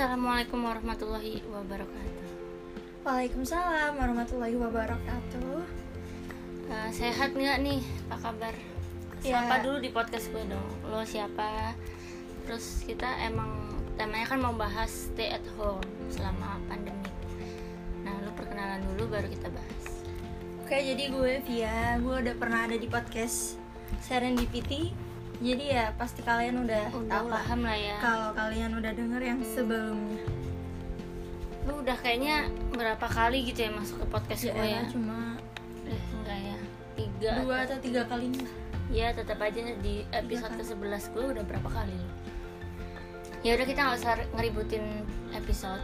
Assalamualaikum warahmatullahi wabarakatuh. Waalaikumsalam warahmatullahi wabarakatuh. Uh, sehat nggak nih? Apa kabar? Ya. Dulu di podcast gue dong? Lo siapa? Terus kita emang temanya kan mau bahas stay at home selama pandemi. Nah, lo perkenalan dulu baru kita bahas. Oke, jadi gue Via, gue udah pernah ada di podcast Serendipity. Jadi ya pasti kalian udah, Udah tahu paham lah ya. kalau kalian udah denger yang sebelumnya. Lo udah kayaknya berapa kali gitu ya masuk ke podcast Ya, gue ya? cuma Eh, enggak ya. Tiga. dua atau tiga kalinya. Ya tetap aja di episode kan? ke-11 gue udah berapa kali loh Ya udah kita nggak usah ngeributin episode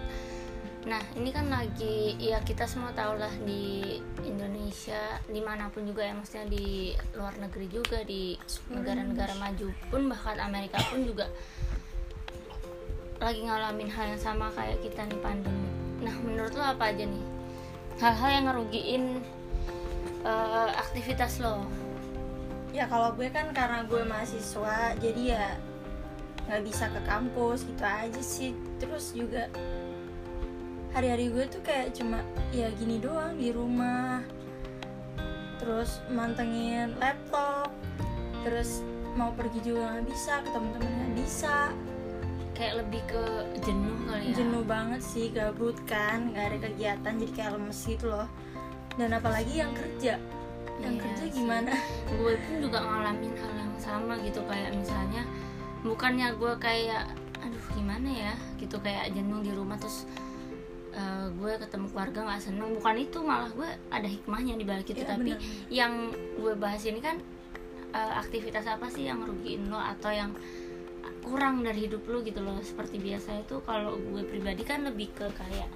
Nah ini kan lagi ya kita semua tau lah di Indonesia di mana pun juga ya maksudnya di luar negeri juga di negara-negara maju pun bahkan Amerika pun juga lagi ngalamin hal yang sama kayak kita nih pandemi. Nah menurut lo apa aja nih hal-hal yang ngerugiin eh, aktivitas lo? Ya kalau gue kan karena gue mahasiswa, jadi ya nggak bisa ke kampus gitu aja sih. Terus juga hari-hari gue tuh kayak cuma ya gini doang di rumah. Terus mantengin laptop. Terus mau pergi juga nggak bisa, ketemu temen nggak bisa. kayak lebih ke jenuh kali ya Jenuh banget sih, gabut kan, nggak ada kegiatan, jadi kayak lemes gitu loh. Dan apalagi yang kerja, yang Iya kerja gimana? gue pun juga ngalamin hal yang sama gitu kayak misalnya bukannya gue kayak aduh gimana ya gitu kayak jenuh di rumah terus eh, gue ketemu keluarga nggak seneng. Bukan itu malah gue ada hikmahnya di balik itu. Ya, tapi bener. yang gue bahas ini kan eh, aktivitas apa sih yang rugiin lo atau yang kurang dari hidup lo gitu loh. Seperti biasa itu kalau gue pribadi kan lebih ke kayak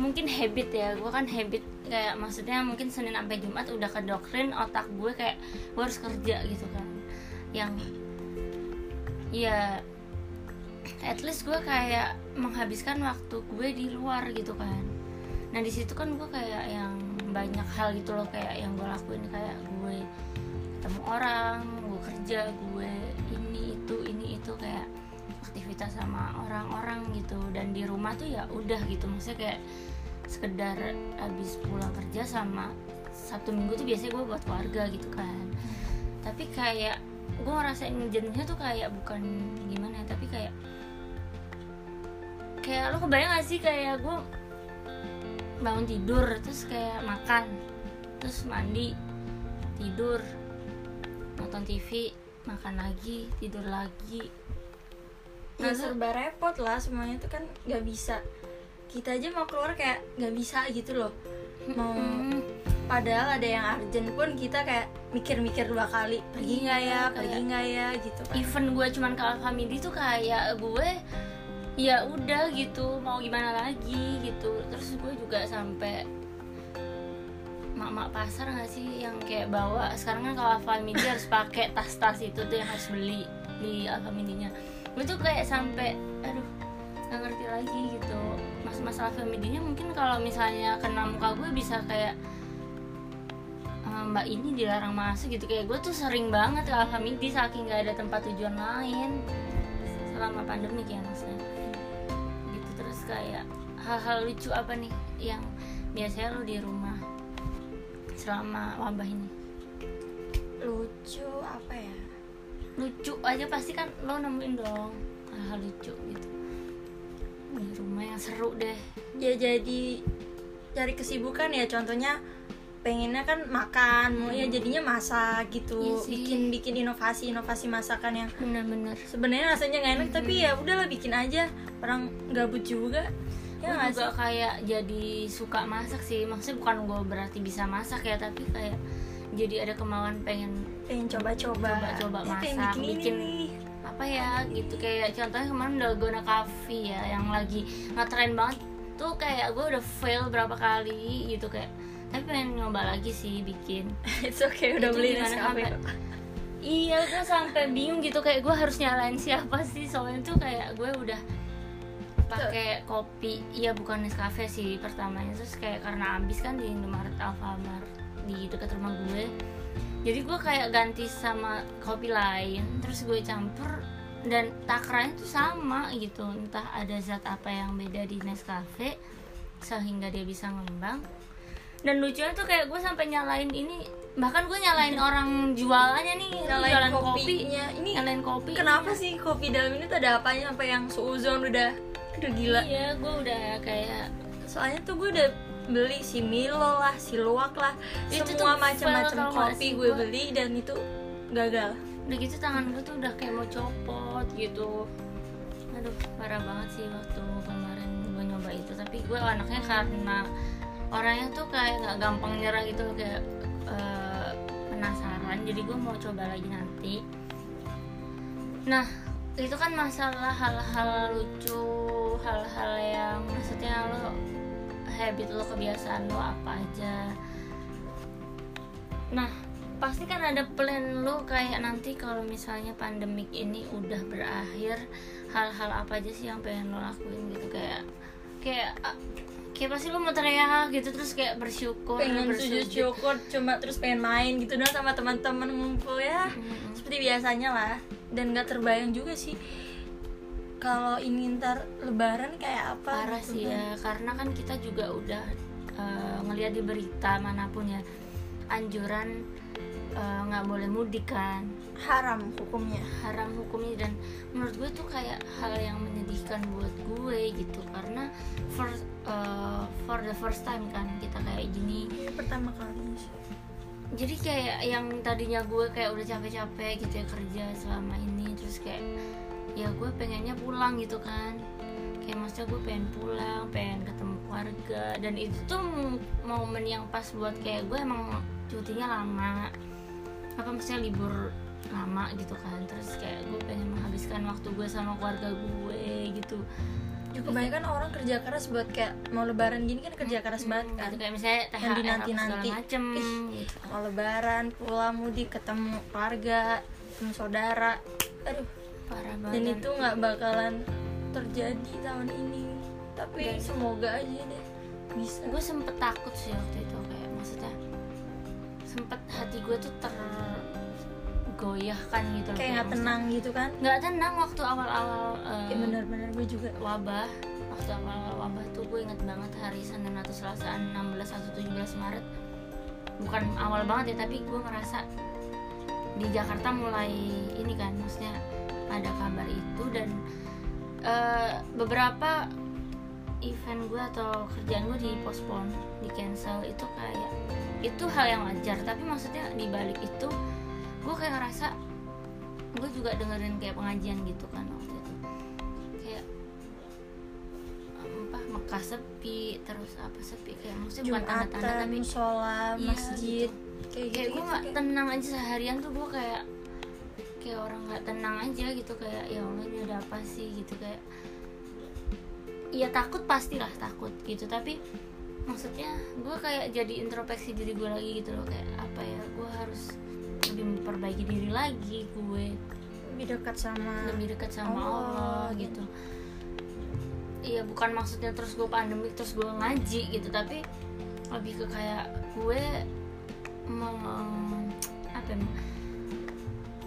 mungkin habit ya. Gue kan habit kayak maksudnya mungkin senin sampai jumat udah ke doktrin otak gue kayak gue harus kerja gitu kan. Yang ya at least gue kayak menghabiskan waktu gue di luar gitu kan. Nah di situ kan gue kayak yang banyak hal gitu loh kayak yang gue lakuin. Kayak gue ketemu orang gue kerja gue ini itu ini itu. Kayak aktivitas sama orang-orang gitu. Dan di rumah tuh ya udah gitu. Maksudnya kayak sekedar habis pulang kerja sama satu minggu tuh biasanya gue buat keluarga gitu kan. Tapi kayak gue ngerasain jenuhnya tuh kayak bukan gimana ya tapi kayak kayak lo kebayang gak sih kayak gue bangun tidur terus kayak makan terus mandi tidur nonton TV makan lagi tidur lagi. Ya Nah, lu- serba repot lah semuanya tuh kan nggak bisa. Kita aja mau keluar kayak nggak bisa gitu loh. Mau padahal ada yang urgent pun kita kayak mikir-mikir dua kali pergi nggak ya? Iya, pergi nggak ya? Gitu kan. even gue cuman ke Alfamidi tuh kayak gue ya udah gitu mau gimana lagi gitu. Terus gue juga sampai mak-mak pasar nggak sih yang kayak bawa? Sekarang kan kalau Alfamidi harus pakai tas-tas itu tuh yang harus beli di Alfamidinya gue tuh kayak sampai aduh nggak ngerti lagi gitu. Mas masalah Alfamidinya mungkin kalau misalnya kena muka gue bisa kayak "Eh, mbak ini dilarang masuk gitu. Kayak gue tuh sering banget ke Alfamidi saking nggak ada tempat tujuan lain selama pandemi ya maksudnya hal-hal lucu apa nih yang biasanya lo di rumah selama wabah ini? Lucu apa ya? Lucu aja pasti kan lo nemuin dong hal-hal lucu gitu. Di rumah yang seru deh. Ya jadi cari kesibukan ya. Contohnya pengennya kan makan mau ya jadinya masak gitu. Iya bikin bikin inovasi inovasi masakan yang bener-bener sebenarnya rasanya nggak enak tapi ya udahlah bikin aja. Orang gabut juga ya gue juga. sih? Kayak jadi suka masak sih. Maksudnya bukan gue berarti bisa masak ya tapi kayak jadi ada kemauan pengen pengen coba-coba. Coba-coba pengen masak, bikin, bikin apa ya gitu. Kayak contohnya kemarin dalgona coffee ya yang lagi ngetren banget. Tuh kayak gue udah fail berapa kali gitu kayak tapi pengen nyoba lagi sih bikin. It's okay udah Itu beli Nescafe sampai- iya gue sampai bingung gitu. Kayak gue harus nyalain siapa sih? Soalnya tuh kayak gue udah pakai kopi. Iya bukan Nescafe sih pertamanya. Terus kayak karena habis kan di Indomaret Alfamart di dekat rumah gue. Jadi gue kayak ganti sama kopi lain terus gue campur dan takranya tuh sama gitu. Entah ada zat apa yang beda di Nescafe sehingga dia bisa ngembang. Dan lucunya tuh kayak gue sampai nyalain ini bahkan gue nyalain orang jualannya nih Nyalain jualan kopi kopinya. Ini nyalain kopi Kenapa sih kopi dalam ini tuh ada apanya? Sampai yang suuzon udah udah gila. iya gue udah kayak Soalnya tuh gue udah beli si Milo lah, si Luwak lah, Itu semua macam-macam kopi gue beli dan itu gagal. udah gitu tangan gue tuh udah kayak mau copot gitu. Aduh parah banget sih waktu kemarin gue nyoba itu. Tapi gue anaknya karena orangnya tuh kayak nggak gampang nyerah gitu kayak eh, penasaran. Jadi gue mau coba lagi nanti. Nah itu kan masalah hal-hal lucu hal-hal yang maksudnya lo habit lo kebiasaan lo apa aja. Nah pasti kan ada plan lo kayak nanti kalau misalnya pandemik ini udah berakhir hal-hal apa aja sih yang pengen lo lakuin gitu? Kayak kayak ah, kayak pasti lo mau teriak gitu terus kayak bersyukur pengen sujud bersujud syukur cuma terus pengen main gitu dong sama teman-teman ngumpul ya. Mm-mm. seperti biasanya lah dan nggak terbayang juga sih. Kalau ini ntar lebaran kayak apa parah gitu sih kan. ya karena kan kita juga udah eh, ngelihat di berita mana pun ya anjuran eh, nggak boleh mudik kan. Haram hukumnya. Haram hukumnya dan menurut gue tuh kayak hal yang menyedihkan buat gue gitu. Karena for eh, for the first time kan kita kayak gini. Ini pertama sih jadi kayak yang tadinya gue kayak udah capek-capek gitu ya kerja selama ini terus kayak ya gue pengennya pulang gitu kan. Kayak maksudnya gue pengen pulang pengen ketemu keluarga dan itu tuh momen yang pas buat kayak gue emang cutinya lama. Apa maksudnya libur lama gitu kan terus kayak gue pengen menghabiskan waktu gue sama keluarga gue gitu ya kebanyakan orang kerja keras buat kayak mau lebaran gini kan kerja keras banget kan. gitu kayak misalnya THR Yang apa dinanti-nanti. segala macem. Ih. mau lebaran pulang mudik ketemu keluarga ketemu saudara. Aduh. Parah banget. dan itu nggak bakalan terjadi tahun ini. Tapi Dan- semoga aja deh bisa. Gue sempet takut sih waktu itu kayak maksudnya sempet hati gue tuh tergoyahkan gitu loh, kayak nggak tenang gitu kan? Nggak tenang waktu awal-awal eh, ya bener-bener gue juga. wabah. Waktu awal wabah tuh gue inget banget hari Senin atau Selasa 16 atau 17 Maret. Bukan awal banget ya tapi gue ngerasa di Jakarta mulai ini kan maksudnya ada kabar itu dan eh, beberapa event gue atau kerjaan gue dipospon di cancel itu kayak itu hal yang wajar. Tapi maksudnya di balik itu gue kayak ngerasa gue juga dengerin kayak pengajian gitu kan waktu itu. Kayak apa Mekah sepi terus apa sepi kayak maksudnya bukan tanda-tanda tapi sholat Iya, masjid kayak kayak gitu gue nggak tenang aja seharian tuh gue kayak kayak orang nggak tenang aja gitu kayak ya Allah ini ada apa sih? Gitu kayak ya takut pastilah takut gitu tapi maksudnya gue kayak jadi introspeksi diri gue lagi gitu loh kayak apa ya gue harus lebih memperbaiki diri lagi gue lebih dekat sama lebih dekat sama Allah, Allah, gitu. Iya bukan maksudnya terus gue pandemik terus gue ngaji gitu tapi lebih ke kayak gue mem- apa ya,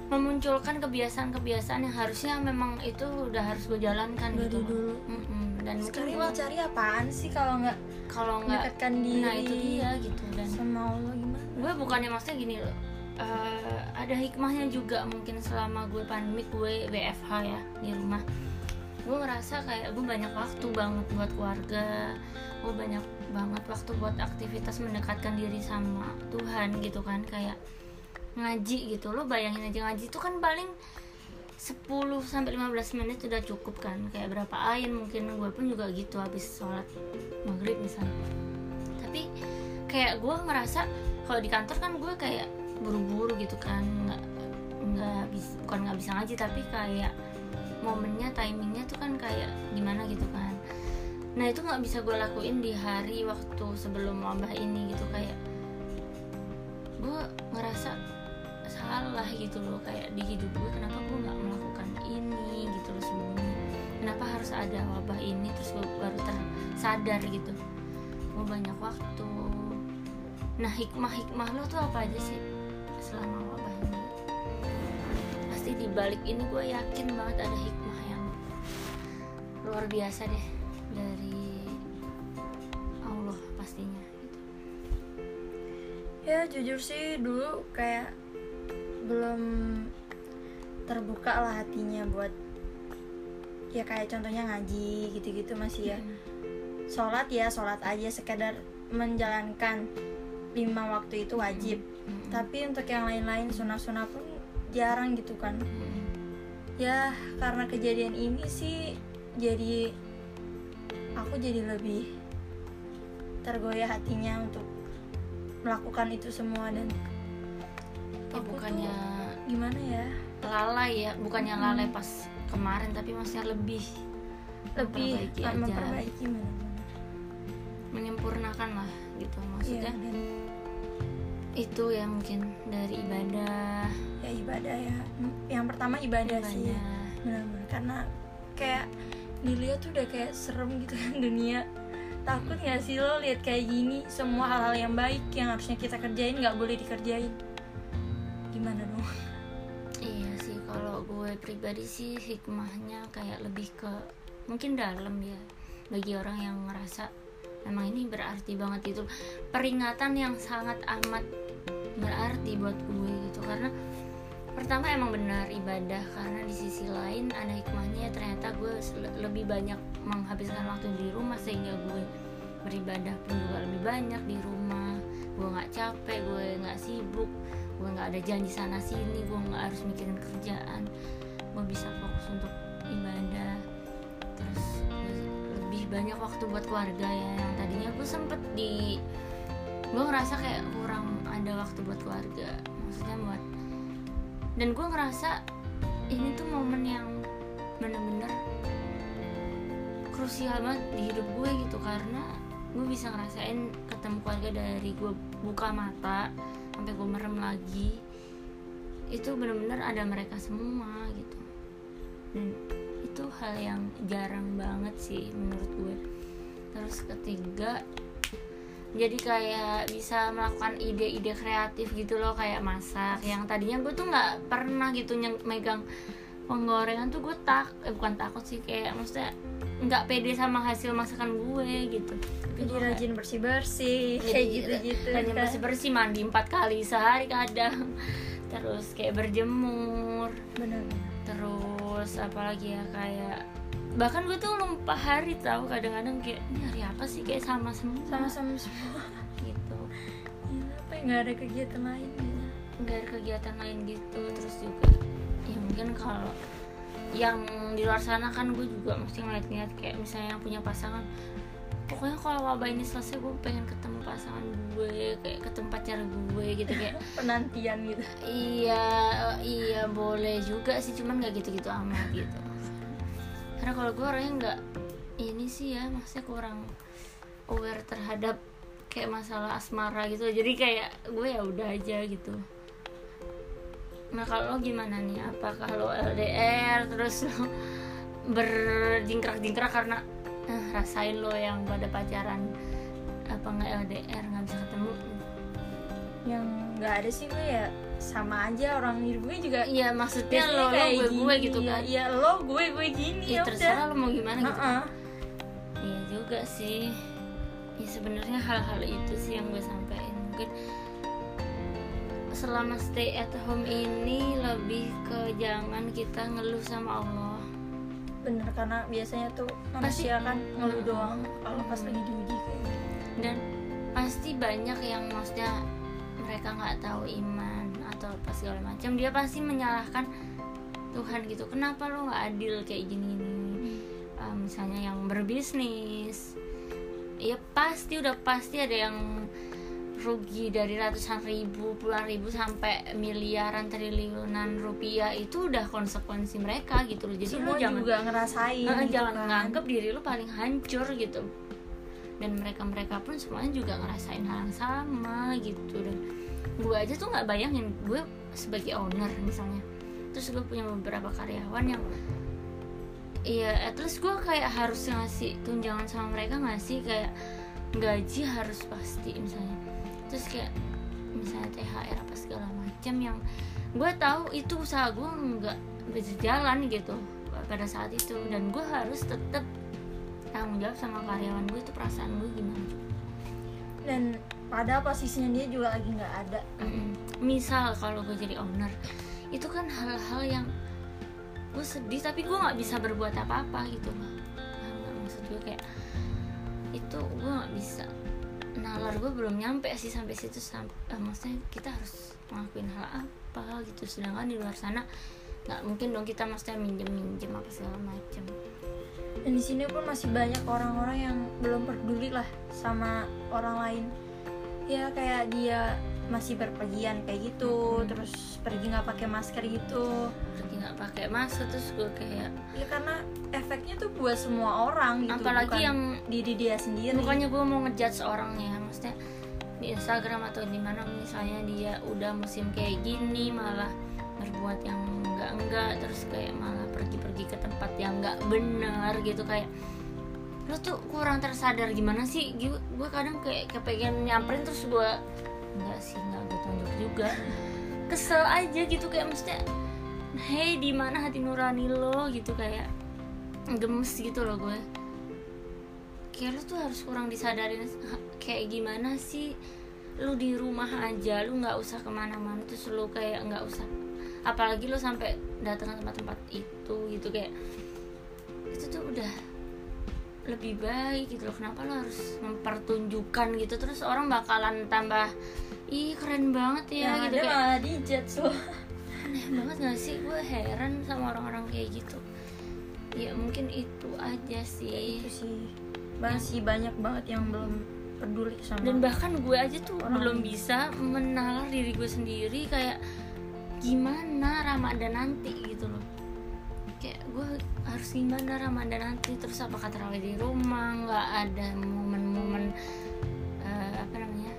memunculkan kebiasaan-kebiasaan yang harusnya memang itu udah harus gue jalankan dari gitu dulu. Mm-mm. dan mungkin sekarang gue mau cari apaan sih kalau nggak kalau nggak nah itu dia gitu dan sama Allah gimana? Gue bukannya maksudnya gini loh eh, ada hikmahnya juga mungkin selama gue pandemik gue WFH ya di rumah. Gue ngerasa kayak gue banyak waktu banget buat keluarga gue banyak banget waktu buat aktivitas mendekatkan diri sama Tuhan gitu kan kayak ngaji gitu. Lo bayangin aja ngaji itu kan paling 10 sampai 15 menit udah cukup kan. Kayak berapa ayin mungkin gue pun juga gitu habis sholat maghrib misalnya. Tapi kayak gue ngerasa kalau di kantor kan gue kayak buru-buru gitu kan. Nggak nggak bisa bukan nggak bisa ngaji tapi kayak momennya timingnya tuh kan kayak gimana gitu kan. Nah itu nggak bisa gue lakuin di hari waktu sebelum wabah ini gitu. Kayak gue ngerasa salah gitu loh kayak di hidup gue kenapa gue nggak melakukan ini gitu loh sebelumnya? Kenapa harus ada wabah ini? Terus gue baru tersadar gitu. Gue banyak waktu. Nah hikmah hikmah lo tuh apa aja sih selama wabah ini pasti di balik ini gue yakin banget ada hikmah yang luar biasa deh dari Allah pastinya. Gitu. ya jujur sih dulu kayak belum terbuka lah hatinya buat ya kayak contohnya ngaji gitu-gitu masih ya. Sholat ya sholat aja sekedar menjalankan lima waktu itu wajib Tapi untuk yang lain-lain sunah-sunah pun jarang gitu kan Mm-mm. ya karena kejadian ini sih jadi aku jadi lebih tergoyah hatinya untuk melakukan itu semua dan ya bukannya tuh gimana ya lalai ya bukannya Mm. lalai pas kemarin tapi maksudnya lebih lebih memperbaiki memperbaiki benar-benar. menyempurnakan lah gitu maksudnya dan itu ya mungkin dari ibadah. Ya ibadah ya. Yang pertama ibadah, sih. Ibadah. Benar-benar karena kayak dilihat tuh udah kayak serem gitu kan dunia. Takut nggak sih lo lihat kayak gini semua hal-hal yang baik yang harusnya kita kerjain nggak boleh dikerjain? Gimana dong? Iya sih kalau gue pribadi sih hikmahnya kayak lebih ke mungkin dalam ya bagi orang yang ngerasa memang ini berarti banget itu. Peringatan yang sangat amat berarti buat gue gitu. Karena pertama emang benar ibadah karena di sisi lain ada hikmahnya. Ternyata gue lebih banyak menghabiskan waktu di rumah sehingga gue beribadah pun juga lebih banyak di rumah. Gue nggak capek gue nggak sibuk gue nggak ada janji sana sini gue nggak harus mikirin kerjaan. Gue bisa fokus untuk ibadah banyak waktu buat keluarga ya. Yang tadinya gue sempet di gue ngerasa kayak kurang ada waktu buat keluarga. Maksudnya buat dan gue ngerasa ini tuh momen yang bener-bener krusial banget di hidup gue gitu. Karena gue bisa ngerasain ketemu keluarga dari gue buka mata sampai gue merem lagi itu bener-bener ada mereka semua gitu. Dan itu hal yang jarang banget sih menurut gue. Terus ketiga jadi kayak bisa melakukan ide-ide kreatif gitu loh kayak masak. Yang tadinya gue tuh nggak pernah gitu nyeng- megang penggorengan tuh gue tak eh, bukan takut sih kayak maksudnya nggak pede sama hasil masakan gue gitu. Jadi gue rajin bersih bersih kayak gitu gitu rajin bersih bersih mandi empat kali sehari kadang. Terus kayak berjemur. Benar. Terus apalagi ya kayak bahkan gue tuh lupa hari tahu kadang-kadang kayak ini hari apa sih? Kayak sama semua. Sama-sama semua. Gitu. Ya, apa ya nggak ada kegiatan lain ya. nggak ada kegiatan lain gitu. Terus juga ya mungkin kalau yang di luar sana kan gue juga mesti ngeliat-ngeliat kayak misalnya yang punya pasangan pokoknya kalau wabah ini selesai gue pengen ketemu pasangan gue kayak ketemu pacar gue gitu kayak penantian gitu. Iya iya boleh juga sih cuman nggak gitu-gitu amat gitu. Karena kalau gue orangnya nggak ini sih ya maksudnya kurang aware terhadap kayak masalah asmara gitu. Jadi kayak gue ya udah aja gitu. Nah kalau lo gimana nih? Apakah lo LDR terus lo berjingkrak-jingkrak karena eh, rasain lo yang pada pacaran apa nggak LDR nggak bisa ketemu? Yang nggak ada sih gue ya sama aja orang hidup gue juga. Iya maksudnya lo lo gue gue gini, gitu ya, kan? Ya lo gue gue gini ya ya terserah udah lo mau gimana gitu kan. Heeh. iya juga sih. Ya sebenarnya hal-hal itu sih yang gue sampaikan. Mungkin selama stay at home ini lebih ke jangan kita ngeluh sama Allah bener karena biasanya tuh manusia kan ngeluh Hmm. doang kalau pas lagi diuji gitu. Dan pasti banyak yang maksudnya mereka nggak tahu iman atau apa segala macam dia pasti menyalahkan Tuhan gitu. Kenapa lo nggak adil kayak gini gini? Uh, misalnya yang berbisnis. Ya pasti udah pasti ada yang rugi dari ratusan ribu puluhan ribu sampai miliaran triliunan rupiah itu udah konsekuensi mereka gitu loh. Jadi semua lo jangan juga ngerasain Nah, gitu jangan kan. nganggap diri lu paling hancur gitu. Dan mereka mereka pun semuanya juga ngerasain hal yang sama gitu. Dan gue aja tuh nggak bayangin gue sebagai owner misalnya terus gue punya beberapa karyawan yang iya at least gue kayak harus ngasih tunjangan sama mereka nggak sih? Kayak gaji harus pasti misalnya terus kayak misalnya THR apa segala macam yang gue tahu itu usaha gue nggak berjalan gitu pada saat itu dan gue harus tetap tanggung jawab sama karyawan gue itu perasaan gue gimana dan pada posisinya dia juga lagi nggak ada Mm-mm. misal kalau gue jadi owner itu kan hal-hal yang gue sedih tapi gue nggak bisa berbuat apa-apa gitu Paham nggak? maksud gue kayak itu gue nggak bisa nalar gue belum nyampe sih sampai situ sampai maksudnya kita harus ngelakuin hal apa gitu. Sedangkan di luar sana nggak mungkin dong kita maksudnya minjem minjem apa segala macem. Dan di sini pun masih banyak orang-orang yang belum peduli lah sama orang lain. Ya kayak dia masih berpergian kayak gitu Mm-mm. terus pergi nggak pakai masker gitu. Pergi nggak pakai masker terus gue kayak ya karena efeknya tuh buat semua orang gitu apalagi bukan yang diri dia sendiri. Bukannya gue mau ngejudge orangnya maksudnya di Instagram atau di mana misalnya dia udah musim kayak gini malah berbuat yang enggak enggak terus kayak malah pergi-pergi ke tempat yang enggak benar gitu kayak lu tuh kurang tersadar gimana sih? Gue kadang kayak kepengen nyamperin terus gue enggak sih enggak gue tunjuk juga. Kesel aja gitu kayak maksudnya hey di mana hati nurani lo? gitu kayak gemes gitu loh gue. Kayak lu tuh harus kurang disadarin kayak gimana sih? Lu di rumah aja lu nggak usah ke mana-mana. Terus lu kayak nggak usah apalagi lu sampai datang ke tempat-tempat itu gitu kayak itu tuh udah lebih baik gitu loh. Kenapa lu harus mempertunjukkan gitu? Terus orang bakalan tambah ih keren banget ya yang gitu ada kayak malah dijudge loh aneh banget gak sih? Gue heran sama orang-orang kayak gitu. Ya mungkin itu aja sih. Itu sih. Masih banyak banget yang belum peduli sama dan bahkan gue aja tuh Orang. belum bisa menalar diri gue sendiri kayak gimana Ramadan nanti gitu loh kayak gue harus gimana Ramadan nanti terus apakah terawih di rumah nggak ada momen-momen eh, apa namanya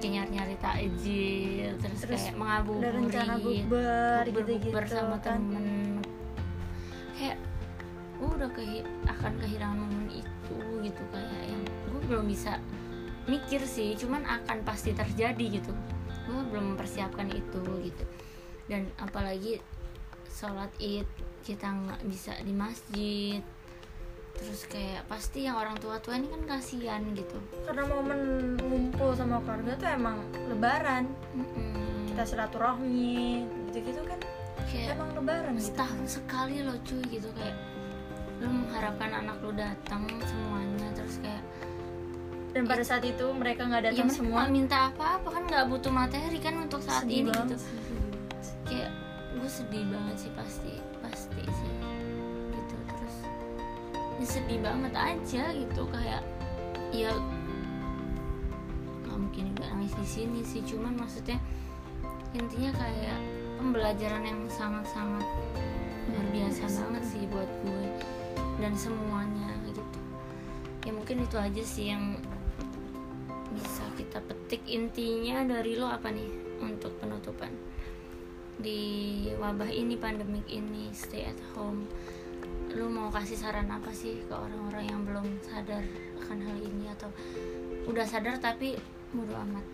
kayak nyari-nyari takjil terus, Terus kayak mengabuburit rencana bukber gitu-gitu bukber sama kan. temen. Kayak gue udah kehi- akan kehilangan momen itu gitu kayak yang gue belum bisa mikir sih cuman akan pasti terjadi gitu. Gue belum mempersiapkan itu gitu. Dan apalagi sholat id kita nggak bisa di masjid. Terus kayak pasti yang orang tua tua ini kan kasihan gitu. Karena momen ngumpul sama keluarga tuh emang lebaran. Mm-mm. kita silaturahmi gitu-gitu kan. Kayak emang lebaran gitu. setahun sekali loh cuy gitu. Kayak lu mengharapkan anak lu datang semuanya terus kayak dan pada saat itu mereka nggak ya datang mereka semua. minta apa-apa kan nggak butuh materi kan untuk saat Sedih ini banget gitu. kayak gue sedih banget sih pasti pasti sih. Gitu terus ya sedih banget aja gitu kayak ya nggak mungkin juga nangis di sini sih cuman maksudnya intinya kayak pembelajaran yang sangat-sangat luar biasa banget sih buat gue dan semuanya gitu. Ya mungkin itu aja sih yang bisa kita petik intinya dari lo apa nih untuk penutupan di wabah ini pandemik ini stay at home. Lu mau kasih saran apa sih ke orang-orang yang belum sadar akan hal ini? Atau udah sadar tapi bodo amat?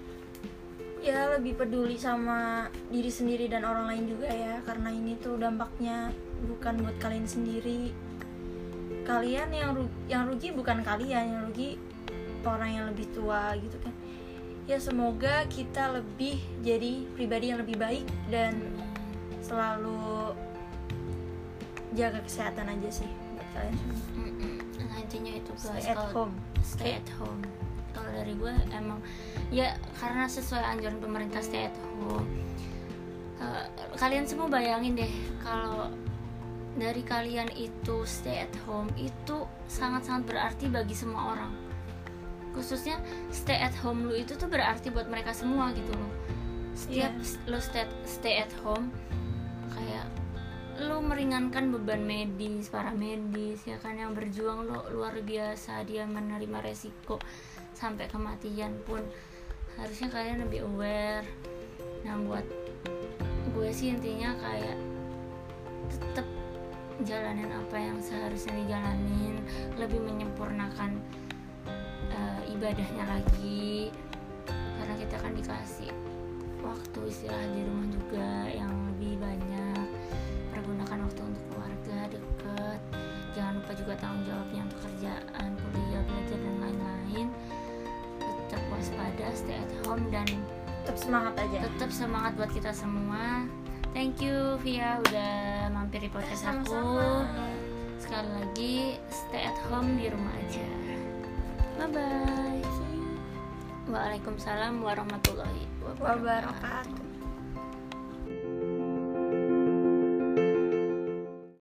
Ya lebih peduli sama diri sendiri dan orang lain juga ya. Karena ini tuh dampaknya bukan buat kalian sendiri. Kalian yang ru- yang rugi bukan kalian. Yang rugi orang yang lebih tua gitu kan ya semoga kita lebih jadi pribadi yang lebih baik dan selalu jaga kesehatan aja sih buat kalian semua. Nah intinya itu guys stay at home. stay at home. Kalau dari gue emang ya karena sesuai anjuran pemerintah stay at home. Eh, kalian semua bayangin deh kalau dari kalian itu stay at home itu sangat-sangat berarti bagi semua orang khususnya stay at home lu itu tuh berarti buat mereka semua gitu loh. Setiap lu stay, stay at home kayak lu meringankan beban medis para medis ya kan yang berjuang lo luar biasa dia menerima resiko sampai kematian pun. Harusnya kalian lebih aware. Nah buat gue sih intinya kayak tetap jalanin apa yang seharusnya dijalanin lebih menyempurnakan uh, ibadahnya lagi karena kita akan dikasih waktu istirahat di rumah juga yang lebih banyak. Pergunakan waktu untuk keluarga dekat jangan lupa juga tanggung jawabnya untuk kerjaan kuliah belajar dan lain-lain. Tetap waspada stay at home dan tetap semangat aja. tetap semangat buat kita semua. Thank you Via udah mampir di podcast aku. Sekali lagi stay at home di rumah aja bye bye Waalaikumsalam warahmatullahi wabarakatuh. Wabarakatuh